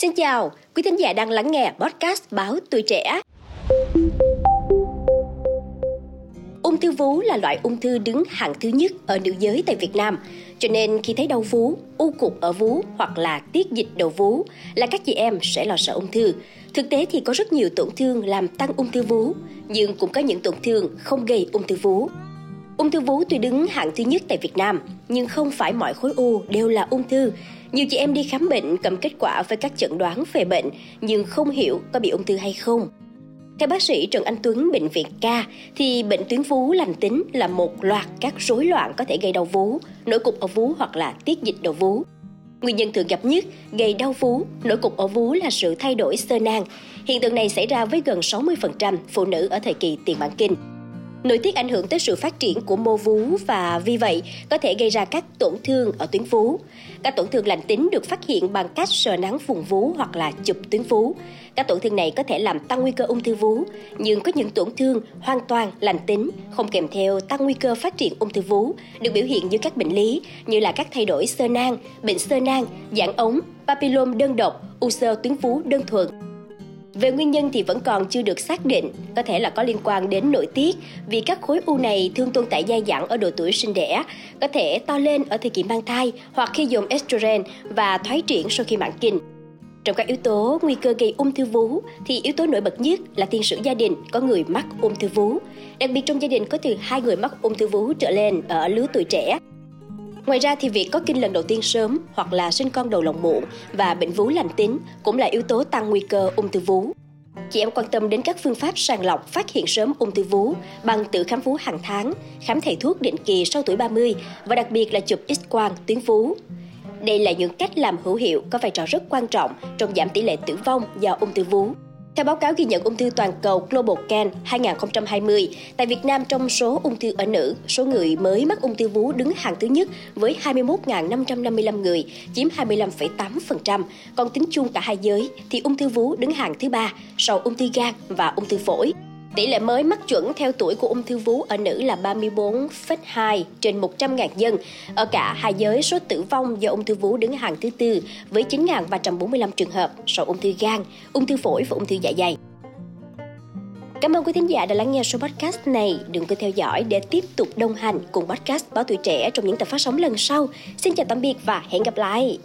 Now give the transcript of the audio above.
Xin chào, quý thính giả đang lắng nghe podcast Báo Tuổi Trẻ. Ung thư vú là loại ung thư đứng hạng thứ nhất ở nữ giới tại Việt Nam. Cho nên khi thấy đau vú, u cục ở vú hoặc là tiết dịch đầu vú là các chị em sẽ lo sợ ung thư. Thực tế thì có rất nhiều tổn thương làm tăng ung thư vú, nhưng cũng có những tổn thương không gây ung thư vú. Ung thư vú tuy đứng hạng thứ nhất tại Việt Nam, nhưng không phải mọi khối u đều là ung thư. Nhiều chị em đi khám bệnh cầm kết quả với các chẩn đoán về bệnh nhưng không hiểu có bị ung thư hay không. Theo bác sĩ Trần Anh Tuấn, Bệnh viện Ca, thì bệnh tuyến vú lành tính là một loạt các rối loạn có thể gây đau vú, nổi cục ở vú hoặc là tiết dịch đầu vú. Nguyên nhân thường gặp nhất gây đau vú, nổi cục ở vú là sự thay đổi sơ nang. Hiện tượng này xảy ra với gần 60% phụ nữ ở thời kỳ tiền mãn kinh. Nội tiết ảnh hưởng tới sự phát triển của mô vú và vì vậy có thể gây ra các tổn thương ở tuyến vú. Các tổn thương lành tính được phát hiện bằng cách sờ nắng vùng vú hoặc là chụp tuyến vú. Các tổn thương này có thể làm tăng nguy cơ ung thư vú, nhưng có những tổn thương hoàn toàn lành tính, không kèm theo tăng nguy cơ phát triển ung thư vú, được biểu hiện như các bệnh lý như là các thay đổi sơ nang, bệnh sơ nang, giãn ống, papillom đơn độc, u sơ tuyến vú đơn thuần. Về nguyên nhân thì vẫn còn chưa được xác định, có thể là có liên quan đến nội tiết vì các khối u này thường tồn tại dai dẳng ở độ tuổi sinh đẻ, có thể to lên ở thời kỳ mang thai hoặc khi dùng estrogen và thoái triển sau khi mãn kinh. Trong các yếu tố nguy cơ gây ung thư vú thì yếu tố nổi bật nhất là tiền sử gia đình có người mắc ung thư vú. Đặc biệt trong gia đình có từ hai người mắc ung thư vú trở lên ở lứa tuổi trẻ. Ngoài ra thì việc có kinh lần đầu tiên sớm hoặc là sinh con đầu lòng muộn và bệnh vú lành tính cũng là yếu tố tăng nguy cơ ung thư vú. Chị em quan tâm đến các phương pháp sàng lọc phát hiện sớm ung thư vú bằng tự khám vú hàng tháng, khám thầy thuốc định kỳ sau tuổi 30 và đặc biệt là chụp X-quang tuyến vú. Đây là những cách làm hữu hiệu có vai trò rất quan trọng trong giảm tỷ lệ tử vong do ung thư vú. Theo báo cáo ghi nhận ung thư toàn cầu Global Can 2020, tại Việt Nam trong số ung thư ở nữ, số người mới mắc ung thư vú đứng hàng thứ nhất với 21.555 người, chiếm 25,8%, còn tính chung cả hai giới thì ung thư vú đứng hàng thứ ba sau ung thư gan và ung thư phổi. Tỷ lệ mới mắc chuẩn theo tuổi của ung thư vú ở nữ là 34,2 trên 100.000 dân. Ở cả hai giới, số tử vong do ung thư vú đứng hàng thứ tư với 9.345 trường hợp sau ung thư gan, ung thư phổi và ung thư dạ dày. Cảm ơn quý thính giả đã lắng nghe số podcast này. Đừng quên theo dõi để tiếp tục đồng hành cùng podcast Báo Tuổi Trẻ trong những tập phát sóng lần sau. Xin chào tạm biệt và hẹn gặp lại.